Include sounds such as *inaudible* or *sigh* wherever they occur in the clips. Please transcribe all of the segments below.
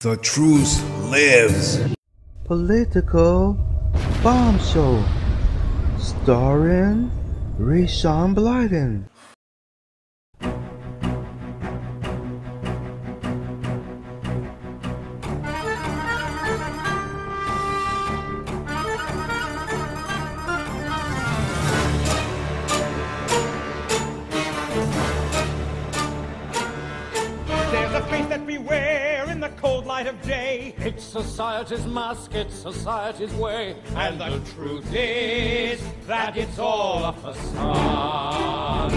The truth lives. Political Bomb Show Starring Rayshawn Blyden. Light of day. It's society's mask, it's society's way. And the truth is that it's all a facade.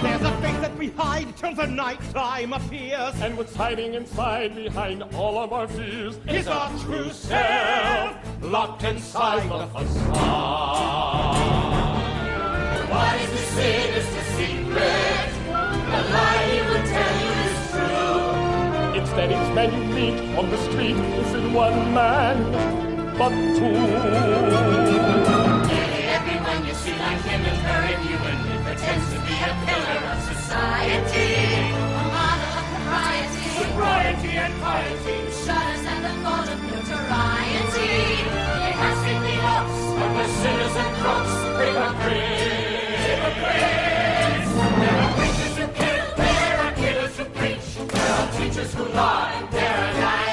There's a face that we hide till the night time appears. And what's hiding inside behind all of our fears Is our true self locked inside the facade. What is the sinister secret? The lie that each man you meet on the street isn't one man, but two. Nearly everyone you see like him is very human. He pretends to be a pillar of society. A model of propriety. Sobriety and piety. Shudders at the thought of notoriety. It has sickly looks. But the sinners and crooks, hypocrites. Hypocrites. There are in who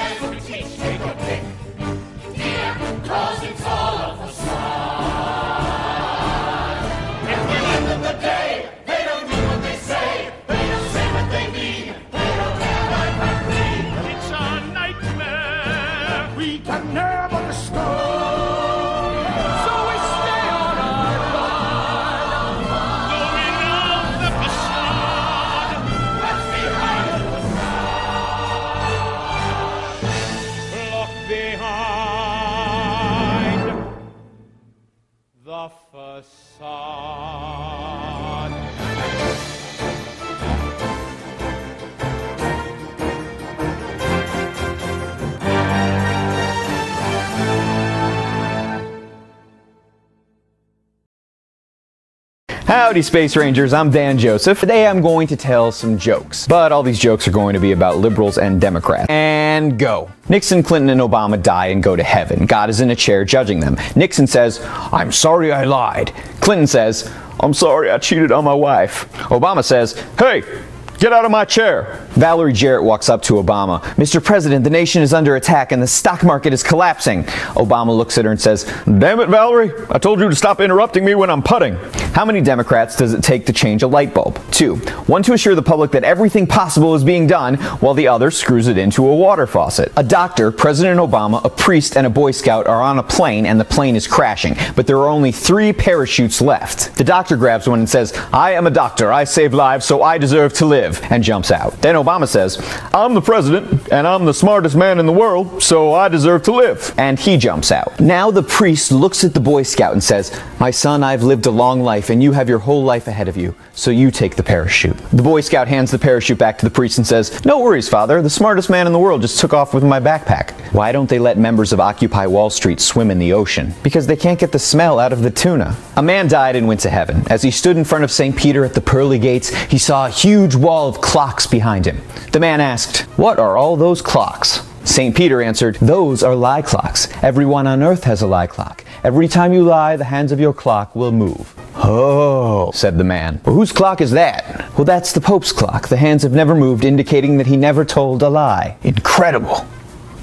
facade. Howdy, Space Rangers. I'm Dan Joseph. Today I'm going to tell some jokes, but all these jokes are going to be about liberals and Democrats. And go. Nixon, Clinton, and Obama die and go to heaven. God is in a chair judging them. Nixon says, I'm sorry I lied. Clinton says, I'm sorry I cheated on my wife. Obama says, Hey, Get out of my chair! Valerie Jarrett walks up to Obama. Mr. President, the nation is under attack and the stock market is collapsing. Obama looks at her and says, Damn it, Valerie! I told you to stop interrupting me when I'm putting. How many Democrats does it take to change a light bulb? Two. One to assure the public that everything possible is being done, while the other screws it into a water faucet. A doctor, President Obama, a priest, and a Boy Scout are on a plane and the plane is crashing, but there are only three parachutes left. The doctor grabs one and says, I am a doctor. I save lives, so I deserve to live and jumps out. Then Obama says, I'm the president and I'm the smartest man in the world, so I deserve to live. And he jumps out. Now the priest looks at the Boy Scout and says, My son, I've lived a long life and you have your whole life ahead of you, so you take the parachute. The Boy Scout hands the parachute back to the priest and says, No worries, father, the smartest man in the world just took off with my backpack. Why don't they let members of Occupy Wall Street swim in the ocean? Because they can't get the smell out of the tuna. A man died and went to heaven. As he stood in front of St. Peter at the pearly gates, he saw a huge wall of clocks behind him. The man asked, What are all those clocks? St. Peter answered, Those are lie clocks. Everyone on earth has a lie clock. Every time you lie, the hands of your clock will move. Oh, said the man. Well, whose clock is that? Well, that's the Pope's clock. The hands have never moved, indicating that he never told a lie. Incredible.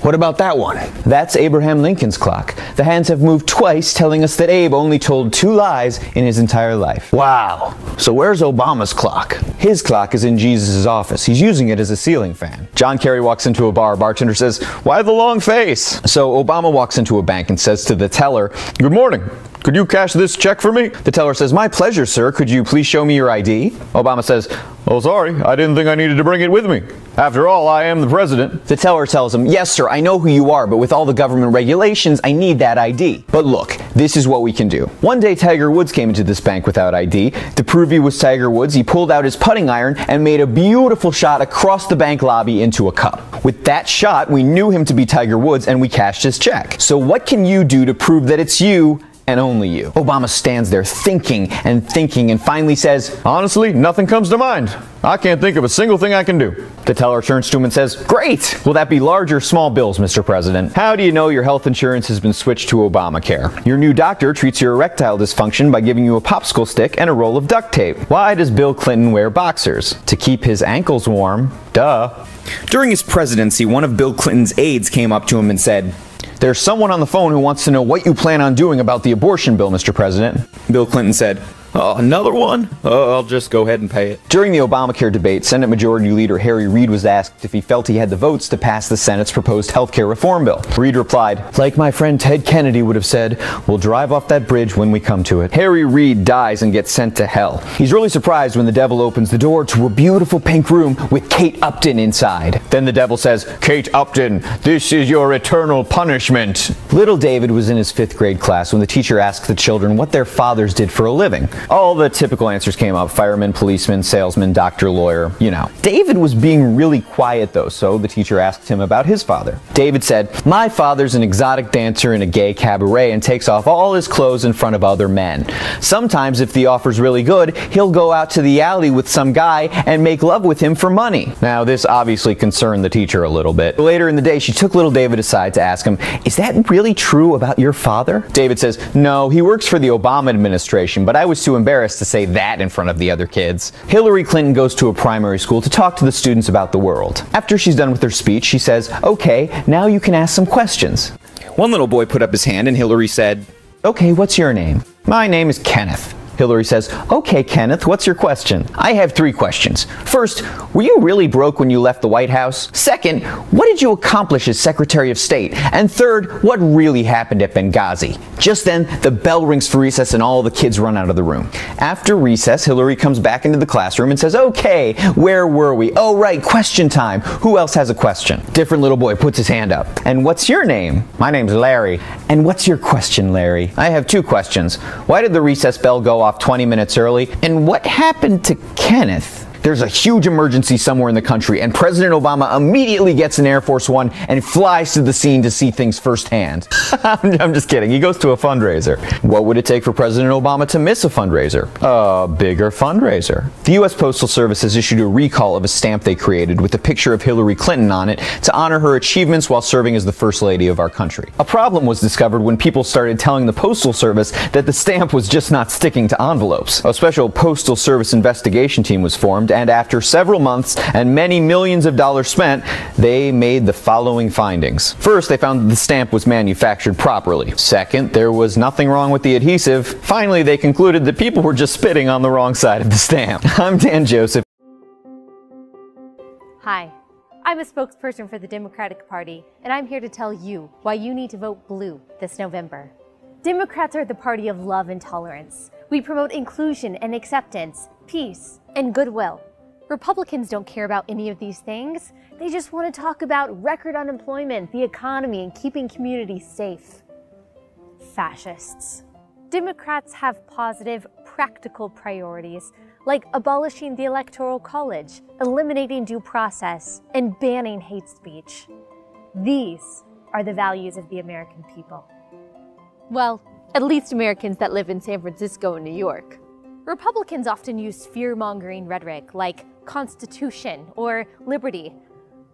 What about that one? That's Abraham Lincoln's clock. The hands have moved twice, telling us that Abe only told two lies in his entire life. Wow. So where's Obama's clock? His clock is in Jesus' office. He's using it as a ceiling fan. John Kerry walks into a bar. Bartender says, Why the long face? So Obama walks into a bank and says to the teller, Good morning. Could you cash this check for me? The teller says, My pleasure, sir. Could you please show me your ID? Obama says, Oh, sorry. I didn't think I needed to bring it with me. After all, I am the president. The teller tells him, Yes, sir, I know who you are, but with all the government regulations, I need that ID. But look, this is what we can do. One day, Tiger Woods came into this bank without ID. To prove he was Tiger Woods, he pulled out his putting iron and made a beautiful shot across the bank lobby into a cup. With that shot, we knew him to be Tiger Woods and we cashed his check. So, what can you do to prove that it's you? And only you. Obama stands there thinking and thinking and finally says, Honestly, nothing comes to mind. I can't think of a single thing I can do. The teller turns to him and says, Great! Will that be large or small bills, Mr. President? How do you know your health insurance has been switched to Obamacare? Your new doctor treats your erectile dysfunction by giving you a popsicle stick and a roll of duct tape. Why does Bill Clinton wear boxers? To keep his ankles warm. Duh. During his presidency, one of Bill Clinton's aides came up to him and said, there's someone on the phone who wants to know what you plan on doing about the abortion bill, Mr. President. Bill Clinton said, Oh, another one? Oh, I'll just go ahead and pay it. During the Obamacare debate, Senate Majority Leader Harry Reid was asked if he felt he had the votes to pass the Senate's proposed health care reform bill. Reid replied, Like my friend Ted Kennedy would have said, we'll drive off that bridge when we come to it. Harry Reid dies and gets sent to hell. He's really surprised when the devil opens the door to a beautiful pink room with Kate Upton inside. Then the devil says, Kate Upton, this is your eternal punishment. Little David was in his fifth grade class when the teacher asked the children what their fathers did for a living. All the typical answers came up fireman, policeman, salesman, doctor, lawyer, you know. David was being really quiet though, so the teacher asked him about his father. David said, My father's an exotic dancer in a gay cabaret and takes off all his clothes in front of other men. Sometimes, if the offer's really good, he'll go out to the alley with some guy and make love with him for money. Now, this obviously concerned the teacher a little bit. Later in the day, she took little David aside to ask him, Is that really true about your father? David says, No, he works for the Obama administration, but I was too embarrassed to say that in front of the other kids. Hillary Clinton goes to a primary school to talk to the students about the world. After she's done with her speech, she says, Okay, now you can ask some questions. One little boy put up his hand and Hillary said, Okay, what's your name? My name is Kenneth. Hillary says, Okay, Kenneth, what's your question? I have three questions. First, were you really broke when you left the White House? Second, what did you accomplish as Secretary of State? And third, what really happened at Benghazi? Just then, the bell rings for recess and all the kids run out of the room. After recess, Hillary comes back into the classroom and says, Okay, where were we? Oh, right, question time. Who else has a question? Different little boy puts his hand up. And what's your name? My name's Larry. And what's your question, Larry? I have two questions. Why did the recess bell go off 20 minutes early? And what happened to Kenneth? There's a huge emergency somewhere in the country, and President Obama immediately gets an Air Force One and flies to the scene to see things firsthand. *laughs* I'm just kidding. He goes to a fundraiser. What would it take for President Obama to miss a fundraiser? A bigger fundraiser. The U.S. Postal Service has issued a recall of a stamp they created with a picture of Hillary Clinton on it to honor her achievements while serving as the First Lady of our country. A problem was discovered when people started telling the Postal Service that the stamp was just not sticking to envelopes. A special Postal Service investigation team was formed and after several months and many millions of dollars spent, they made the following findings. First, they found that the stamp was manufactured properly. Second, there was nothing wrong with the adhesive. Finally, they concluded that people were just spitting on the wrong side of the stamp. *laughs* I'm Dan Joseph. Hi, I'm a spokesperson for the Democratic Party, and I'm here to tell you why you need to vote blue this November. Democrats are the party of love and tolerance. We promote inclusion and acceptance, peace, and goodwill. Republicans don't care about any of these things. They just want to talk about record unemployment, the economy, and keeping communities safe. Fascists. Democrats have positive, practical priorities like abolishing the Electoral College, eliminating due process, and banning hate speech. These are the values of the American people. Well, at least Americans that live in San Francisco and New York. Republicans often use fear mongering rhetoric like Constitution or liberty.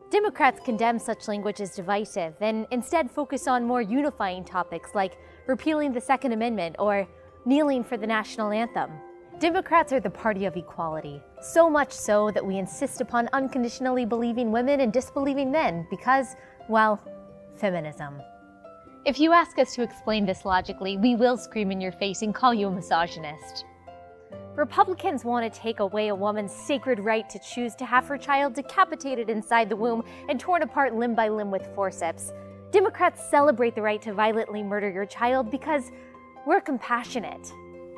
Democrats condemn such language as divisive and instead focus on more unifying topics like repealing the Second Amendment or kneeling for the national anthem. Democrats are the party of equality, so much so that we insist upon unconditionally believing women and disbelieving men because, well, feminism. If you ask us to explain this logically, we will scream in your face and call you a misogynist. Republicans want to take away a woman's sacred right to choose to have her child decapitated inside the womb and torn apart limb by limb with forceps. Democrats celebrate the right to violently murder your child because we're compassionate.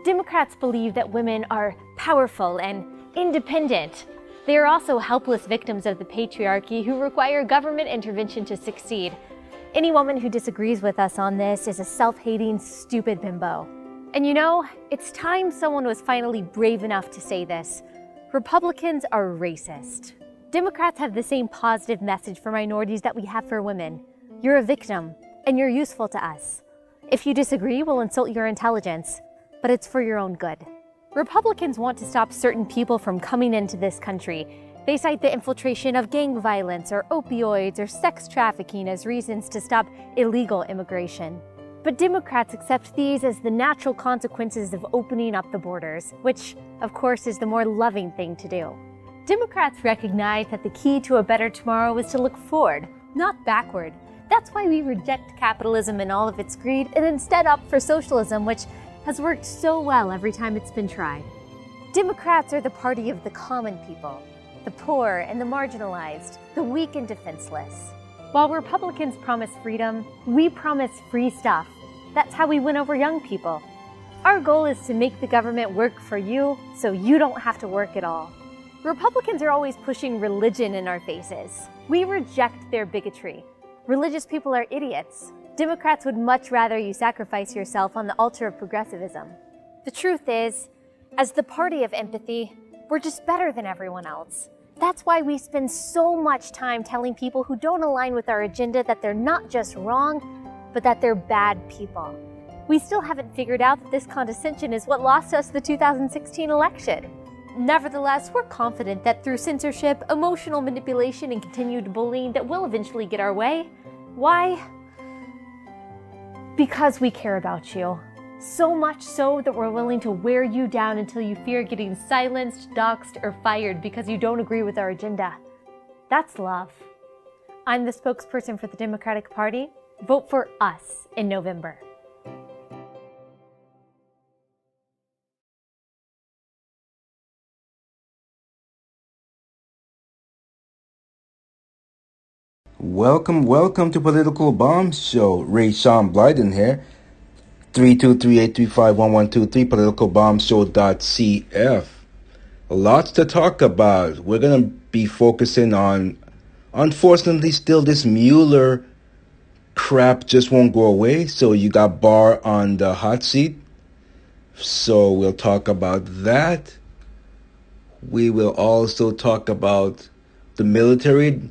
Democrats believe that women are powerful and independent. They are also helpless victims of the patriarchy who require government intervention to succeed. Any woman who disagrees with us on this is a self hating, stupid bimbo. And you know, it's time someone was finally brave enough to say this. Republicans are racist. Democrats have the same positive message for minorities that we have for women. You're a victim, and you're useful to us. If you disagree, we'll insult your intelligence, but it's for your own good. Republicans want to stop certain people from coming into this country. They cite the infiltration of gang violence or opioids or sex trafficking as reasons to stop illegal immigration. But Democrats accept these as the natural consequences of opening up the borders, which, of course, is the more loving thing to do. Democrats recognize that the key to a better tomorrow is to look forward, not backward. That's why we reject capitalism and all of its greed and instead opt for socialism, which has worked so well every time it's been tried. Democrats are the party of the common people, the poor and the marginalized, the weak and defenseless. While Republicans promise freedom, we promise free stuff. That's how we win over young people. Our goal is to make the government work for you so you don't have to work at all. Republicans are always pushing religion in our faces. We reject their bigotry. Religious people are idiots. Democrats would much rather you sacrifice yourself on the altar of progressivism. The truth is, as the party of empathy, we're just better than everyone else. That's why we spend so much time telling people who don't align with our agenda that they're not just wrong, but that they're bad people. We still haven't figured out that this condescension is what lost us the 2016 election. Nevertheless, we're confident that through censorship, emotional manipulation, and continued bullying that we'll eventually get our way. Why? Because we care about you. So much so that we're willing to wear you down until you fear getting silenced, doxxed, or fired because you don't agree with our agenda. That's love. I'm the spokesperson for the Democratic Party. Vote for us in November. Welcome, welcome to Political Bomb Show. Ray Sean Blyden here. 323-835-1123 politicalbombshow.cf. Lots to talk about. We're going to be focusing on, unfortunately, still this Mueller crap just won't go away. So you got Barr on the hot seat. So we'll talk about that. We will also talk about the military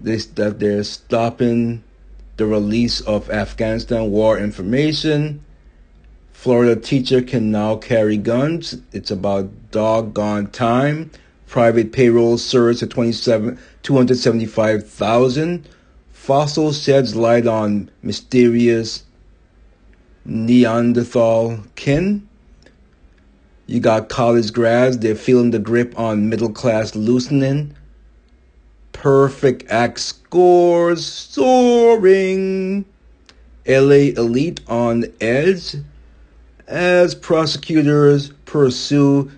this that they're stopping the release of Afghanistan war information. Florida teacher can now carry guns. It's about doggone time. Private payroll surged to 27, 275,000. Fossil sheds light on mysterious Neanderthal kin. You got college grads, they're feeling the grip on middle class loosening perfect ACT scores soaring. LA Elite on edge as prosecutors pursue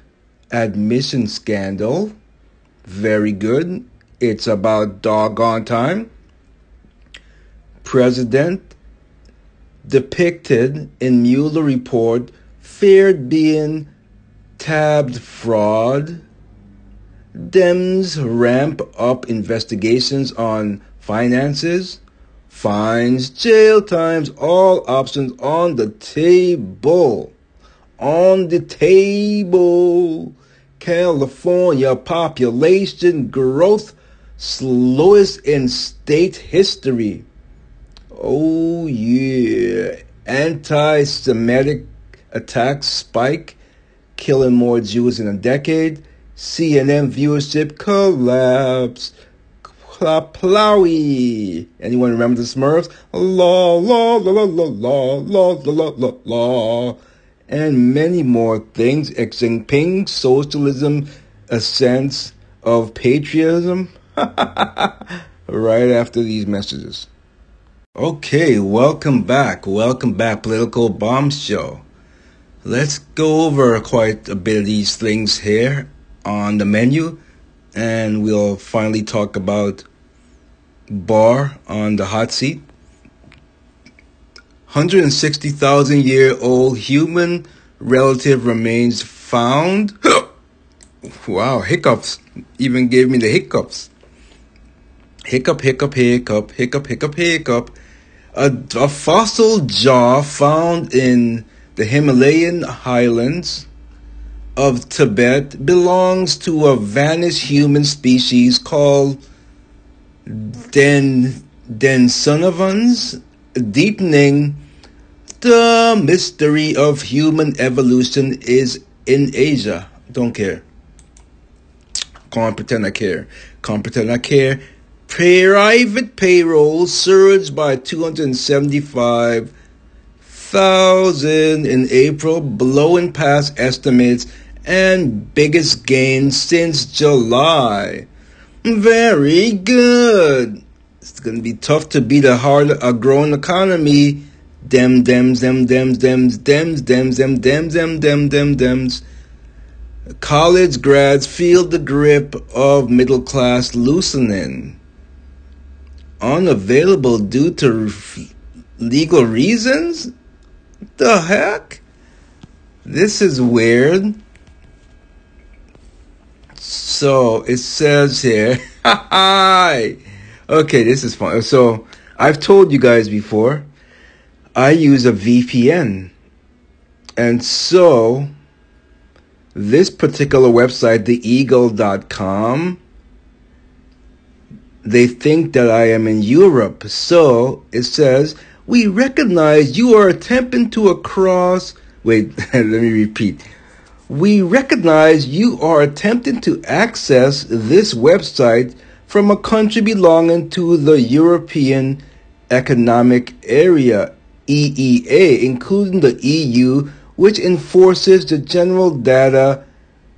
admission scandal. Very good. It's about doggone time. President depicted in Mueller report feared being tabbed fraud Dems ramp up investigations on finances, fines, jail times, all options on the table. On the table. California population growth slowest in state history. Oh yeah. Anti Semitic attacks spike, killing more Jews in a decade. CNN viewership collapse. Plowy. Anyone remember the Smurfs? La la la la la la la la la la and many more things. Xi Jinping, socialism, a sense of patriotism. *laughs* right after these messages. Okay, welcome back. Welcome back, Political Bomb Show. Let's go over quite a bit of these things here on the menu, and we'll finally talk about Barr on the hot seat. 160,000 year old human relative remains found. *gasps* wow, hiccups. Even gave me the hiccups. Hiccup, hiccup, hiccup, hiccup, hiccup, hiccup. A, a fossil jaw found in the Himalayan highlands of Tibet belongs to a vanished human species called Den Denisovan, deepening The mystery of human evolution is in Asia. Don't care. Can't pretend I care. Can't pretend I care. Private payroll surged by 275,000 in April, blowing past estimates and biggest gain since July. Very good. It's to be tough to beat a hard, a growing economy. Dem, dems, dem, dems, dems, dems, dems, dem, dems, dem, dem, dem, dems. College grads feel the grip of middle class loosening. Unavailable due to legal reasons? The heck? This is weird. So it says here, *laughs* hi. Okay, this is fun. So I've told you guys before, I use a VPN. And so this particular website, theeagle.com, they think that I am in Europe. So it says, we recognize you are attempting to across. Wait, *laughs* let me repeat. We recognize you are attempting to access this website from a country belonging to the European Economic Area, EEA, including the EU, which enforces the General Data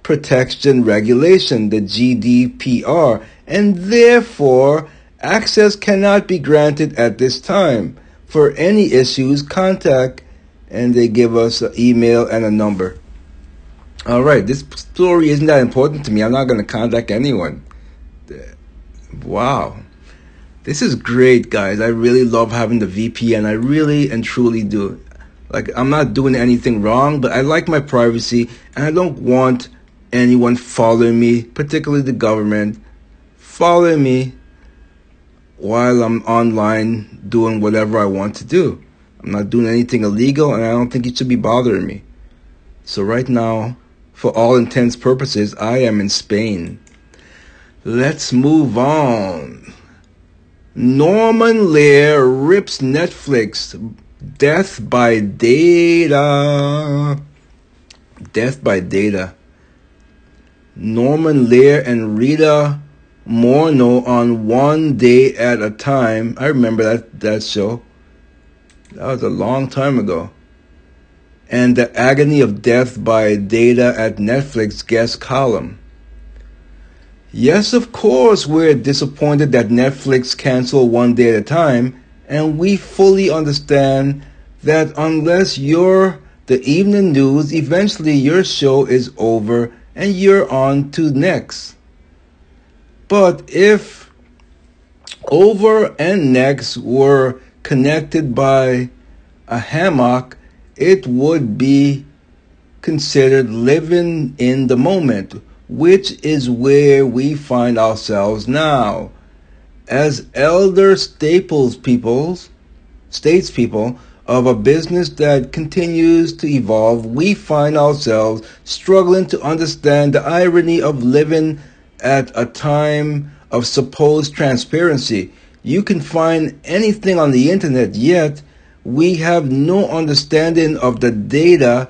Protection Regulation, the GDPR, and therefore access cannot be granted at this time. For any issues, contact, and they give us an email and a number. All right, this story isn't that important to me. I'm not going to contact anyone. Wow. This is great, guys. I really love having the VPN. I really and truly do. Like, I'm not doing anything wrong, but I like my privacy and I don't want anyone following me, particularly the government, following me while I'm online doing whatever I want to do. I'm not doing anything illegal and I don't think it should be bothering me. So, right now, for all intents purposes, I am in Spain. Let's move on. Norman Lear rips Netflix. Death by data. Death by data. Norman Lear and Rita Moreno on One Day at a Time. I remember that, that show. That was a long time ago and The Agony of Death by Data at Netflix guest column. Yes, of course, we're disappointed that Netflix canceled one day at a time, and we fully understand that unless you're the evening news, eventually your show is over and you're on to next. But if over and next were connected by a hammock, it would be considered living in the moment, which is where we find ourselves now. As elder staples peoples, statespeople of a business that continues to evolve, we find ourselves struggling to understand the irony of living at a time of supposed transparency. You can find anything on the internet, yet we have no understanding of the data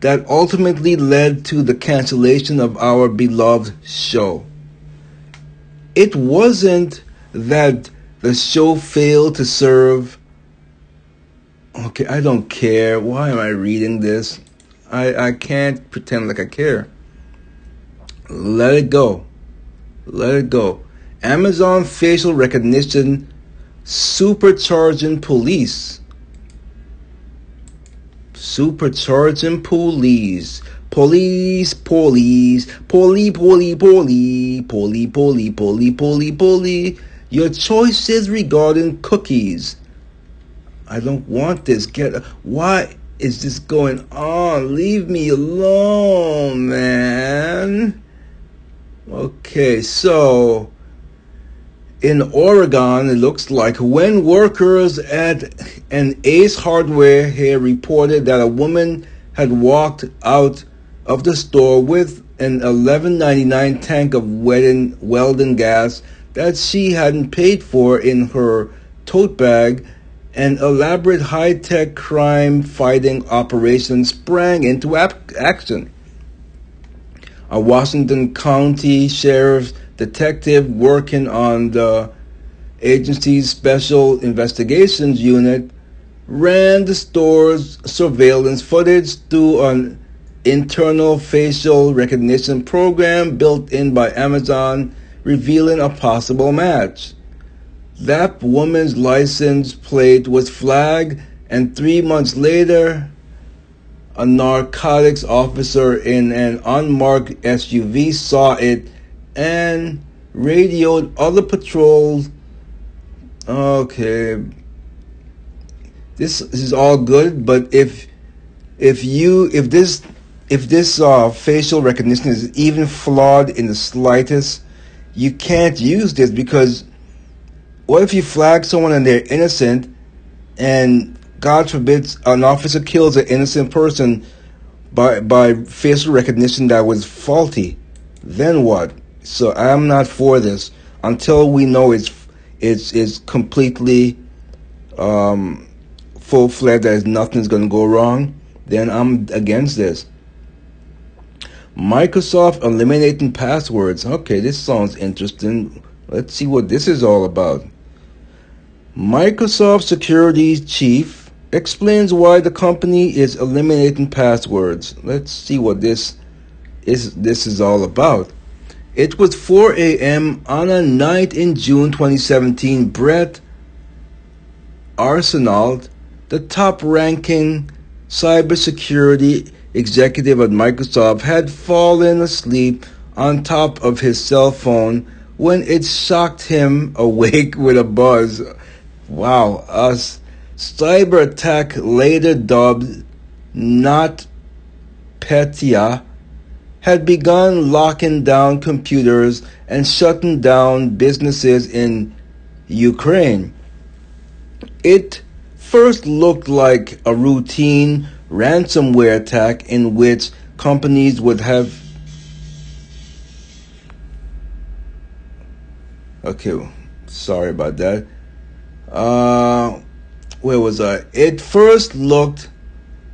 that ultimately led to the cancellation of our beloved show. It wasn't that the show failed to serve. Okay, I don't care. Why am I reading this? I, I can't pretend like I care. Let it go. Let it go. Amazon facial recognition supercharging police supercharging police. Police, police, poli, poli, poli, poli, poli, poli, poli, poli. Your choices regarding cookies. I don't want this. Get why is this going on? Leave me alone, man. Okay, so in Oregon, it looks like when workers at an Ace Hardware here reported that a woman had walked out of the store with an 11.99 tank of welding, gas that she hadn't paid for in her tote bag an elaborate high tech crime fighting operation sprang into ap- action. A Washington County Sheriff's detective working on the agency's Special Investigations Unit ran the store's surveillance footage through an internal facial recognition program built in by Amazon, revealing a possible match. That woman's license plate was flagged, and three months later, a narcotics officer in an unmarked SUV saw it and radioed other patrols. Okay, this, is all good, but if if you if this if this uh, facial recognition is even flawed in the slightest, you can't use this because what if you flag someone and they're innocent, and God forbid an officer kills an innocent person by by facial recognition that was faulty? Then what? So I'm not for this until we know it's it's it's completely um, full fledged that nothing's going to go wrong. Then I'm against this. Microsoft eliminating passwords. Okay, this sounds interesting. Let's see what this is all about. Microsoft security chief explains why the company is eliminating passwords. Let's see what this is this is all about. It was 4 a.m. on a night in June 2017. Bret Arsenault, the top-ranking cybersecurity executive at Microsoft, had fallen asleep on top of his cell phone when it shocked him *laughs* awake with a buzz. Wow, a cyber attack later dubbed Not Petya had begun locking down computers and shutting down businesses in Ukraine. It first looked like a routine ransomware attack in which companies would have okay sorry about that uh where was i it first looked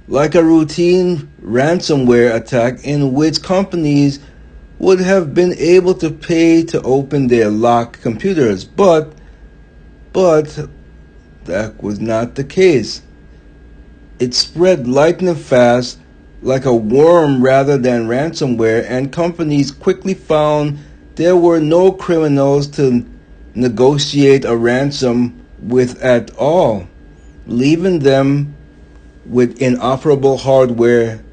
like a routine ransomware attack in which companies would have been able to pay to open their locked computers. But but that was not the case. It spread lightning fast like a worm rather than ransomware, and companies quickly found there were no criminals to negotiate a ransom with at all, leaving them with inoperable hardware.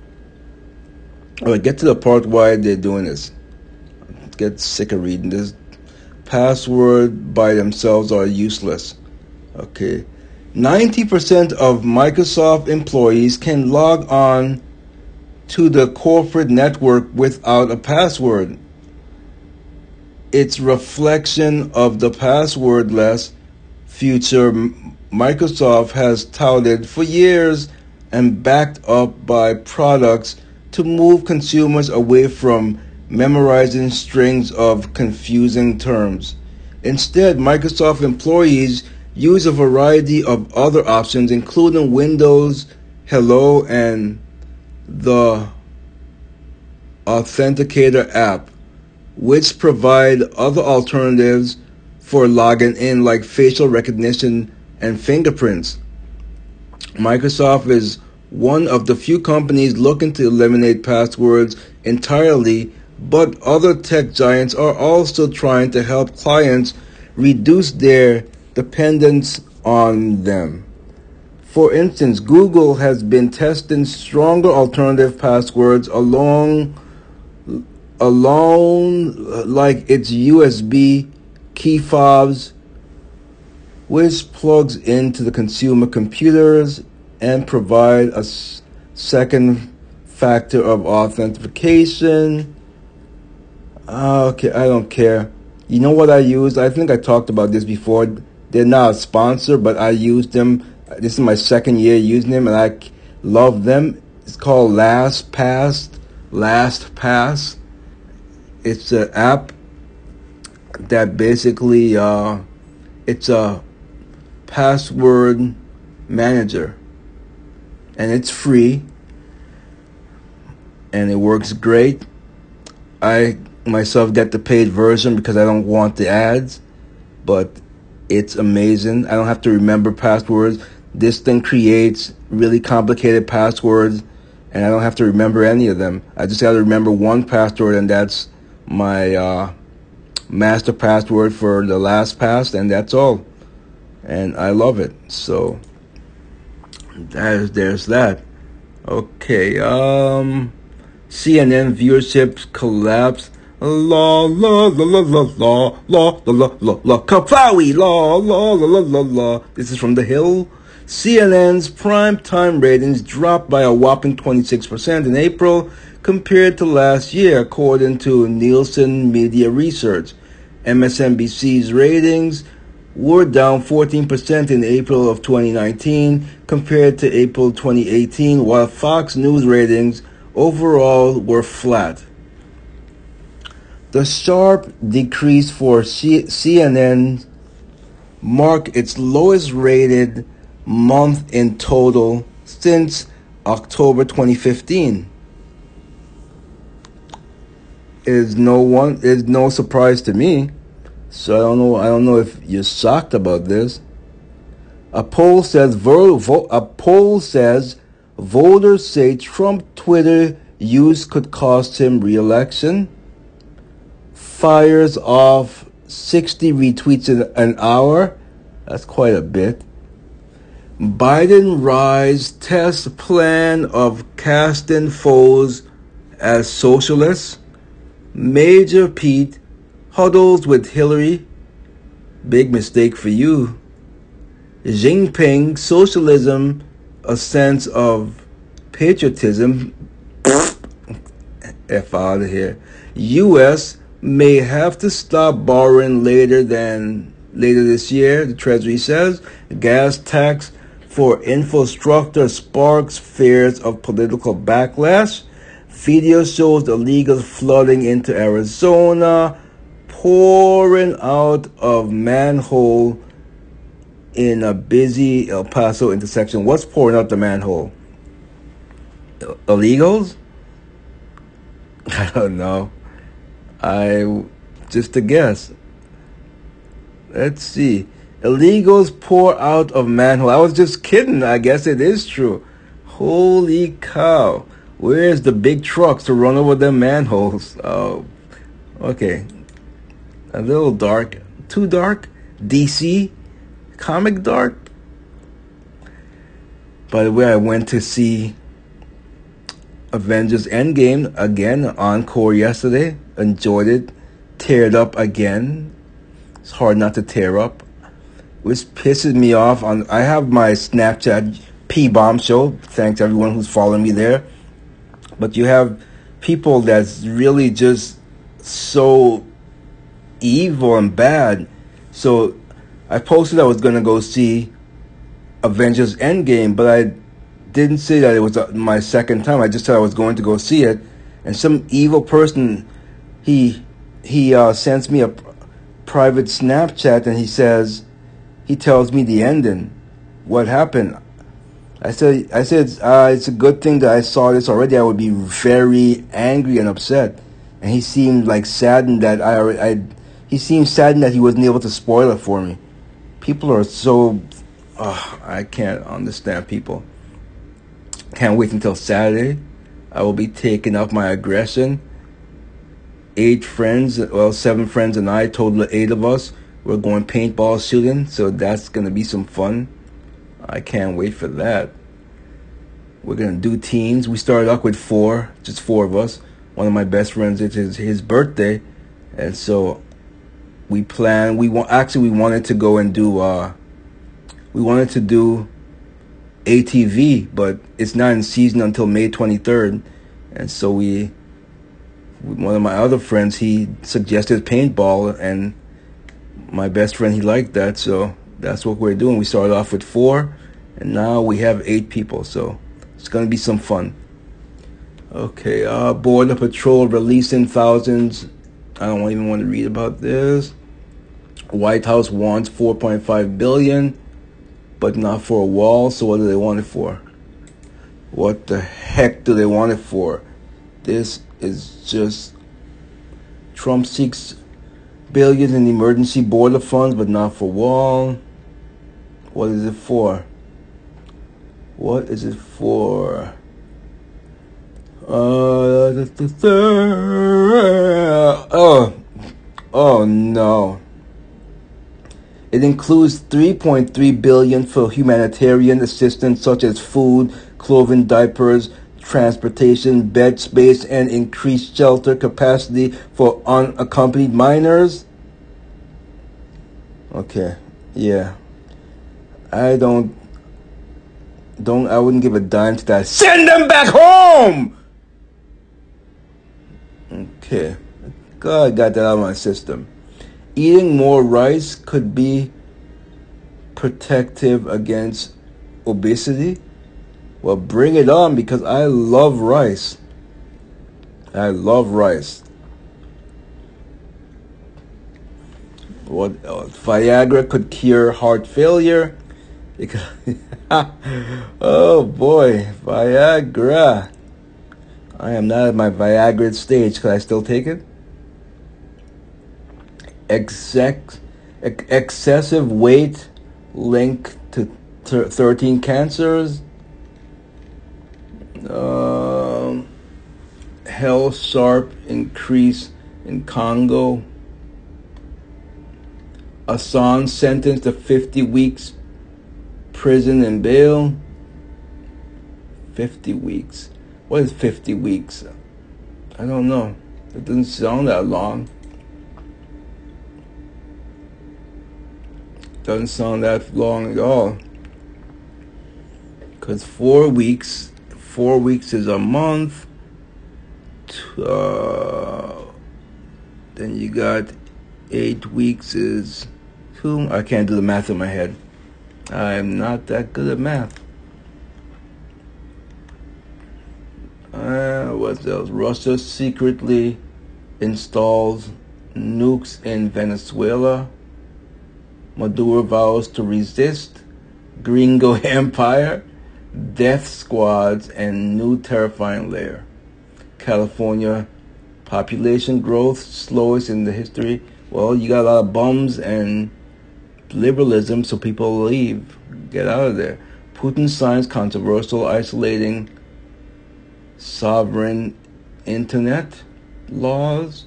Oh, I'll get to the part why they're doing this. Get sick of reading this. Password by themselves are useless. Okay. 90% of Microsoft employees can log on to the corporate network without a password. It's reflection of the passwordless future Microsoft has touted for years and backed up by products to move consumers away from memorizing strings of confusing terms. Instead, Microsoft employees use a variety of other options, including Windows, Hello, and the Authenticator app, which provide other alternatives for logging in, like facial recognition and fingerprints. Microsoft is one of the few companies looking to eliminate passwords entirely, but other tech giants are also trying to help clients reduce their dependence on them. For instance, Google has been testing stronger alternative passwords along along like its USB key fobs which plugs into the consumer computers and provide a second factor of authentication. Uh, okay, I don't care. You know what I use? I think I talked about this before. They're not a sponsor, but I use them. This is my second year using them, and I love them. It's called LastPass. LastPass. It's an app that basically uh, it's a password Manager. And it's free. And it works great. I myself get the paid version because I don't want the ads, but it's amazing. I don't have to remember passwords. This thing creates really complicated passwords and I don't have to remember any of them. I just got to remember one password and that's my uh, master password for the LastPass and that's all. And I love it. So there's there's that. Okay, um CNN viewership collapsed La la la la la la la la la la la Kafawi la la la la la la. This is from The Hill. CNN's prime time ratings dropped by a whopping 26% in April compared to last year, according to Nielsen Media Research. MSNBC's ratings were down 14% in April of 2019 compared to April 2018, while Fox News ratings overall were flat. The sharp decrease for C- CNN marked its lowest rated month in total since October 2015. It is no one is no surprise to me. So I don't know I don't know if you're shocked about this. A poll says vo- vo- a poll says voters say Trump Twitter use could cost him re-election fires off 60 retweets in an hour. That's quite a bit. Biden rise test plan of casting foes as socialists. Major Pete huddles with Hillary. Big mistake for you. Jinping, socialism, a sense of patriotism. *laughs* F out of here. U.S may have to stop borrowing later than later this year, the Treasury says. Gas tax for infrastructure sparks fears of political backlash. Video shows illegals flooding into Arizona, pouring out of manhole in a busy El Paso intersection. What's pouring out the manhole? Illegals? *laughs* I don't know. I just a guess. Let's see. Illegals pour out of manhole. I was just kidding. I guess it is true. Holy cow. Where's the big trucks to run over them manholes? Oh, okay. A little dark. Too dark? DC? Comic dark? By the way, I went to see Avengers Endgame again, encore yesterday. Enjoyed it. Teared up again. It's hard not to tear up. Which pisses me off on I have my Snapchat P Bomb show. Thanks everyone who's following me there. But you have people that's really just so evil and bad. So I posted I was gonna go see Avengers Endgame, but I didn't say that it was uh, my second time. I just said I was going to go see it, and some evil person he he uh, sends me a private Snapchat, and he says he tells me the ending. What happened? I said I said uh, it's a good thing that I saw this already. I would be very angry and upset, and he seemed like saddened that I I he seemed saddened that he wasn't able to spoil it for me. People are so. Uh, I can't understand people. Can't wait until Saturday. I will be taking off my aggression. Eight friends, well, seven friends and I, total eight of us, we're going paintball shooting, so that's gonna be some fun. I can't wait for that. We're gonna do teams. We started off with four, just four of us. One of my best friends, it's his, his birthday, and so we plan. We want actually we wanted to go and do. uh We wanted to do ATV, but it's not in season until May 23rd. And so we, one of my other friends, he suggested paintball, and my best friend, he liked that. So that's what we're doing. We started off with four, and now we have eight people. So it's going to be some fun. Okay, uh, Border Patrol releasing thousands. I don't even want to read about this. White House wants 4.5 billion but not for a wall. So what do they want it for? What the heck do they want it for? This is just Trump seeks billions in emergency border funds, but not for wall. What is it for? What is it for? Uh, oh, oh no. It includes 3.3 billion for humanitarian assistance such as food, clothing, diapers, transportation, bed space, and increased shelter capacity for unaccompanied minors. Okay, yeah. I don't don't I wouldn't give a dime to that. Send them back home. Okay. God got that out of my system. Eating more rice could be protective against obesity. Well, bring it on because I love rice. I love rice. What else? Viagra could cure heart failure. *laughs* Oh boy, Viagra. I am not at my Viagra stage. Could I still take it? Exec- ex- excessive weight linked to th- 13 cancers. Um, health sharp increase in Congo. Assange sentenced to 50 weeks prison and bail. 50 weeks. What is 50 weeks? I don't know. It doesn't sound that long. Doesn't sound that long at all. Because four weeks, four weeks is a month. Uh, then you got eight weeks is two. I can't do the math in my head. I'm not that good at math. Else? Russia secretly installs nukes in Venezuela. Maduro vows to resist. Gringo *laughs* Empire. Death squads and new terrifying layer. California population growth slowest in the history. Well, you got a lot of bums and liberalism, so people leave, get out of there. Putin signs controversial isolating sovereign internet laws.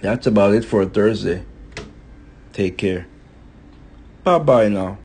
That's about it for Thursday. Take care. Bye bye now.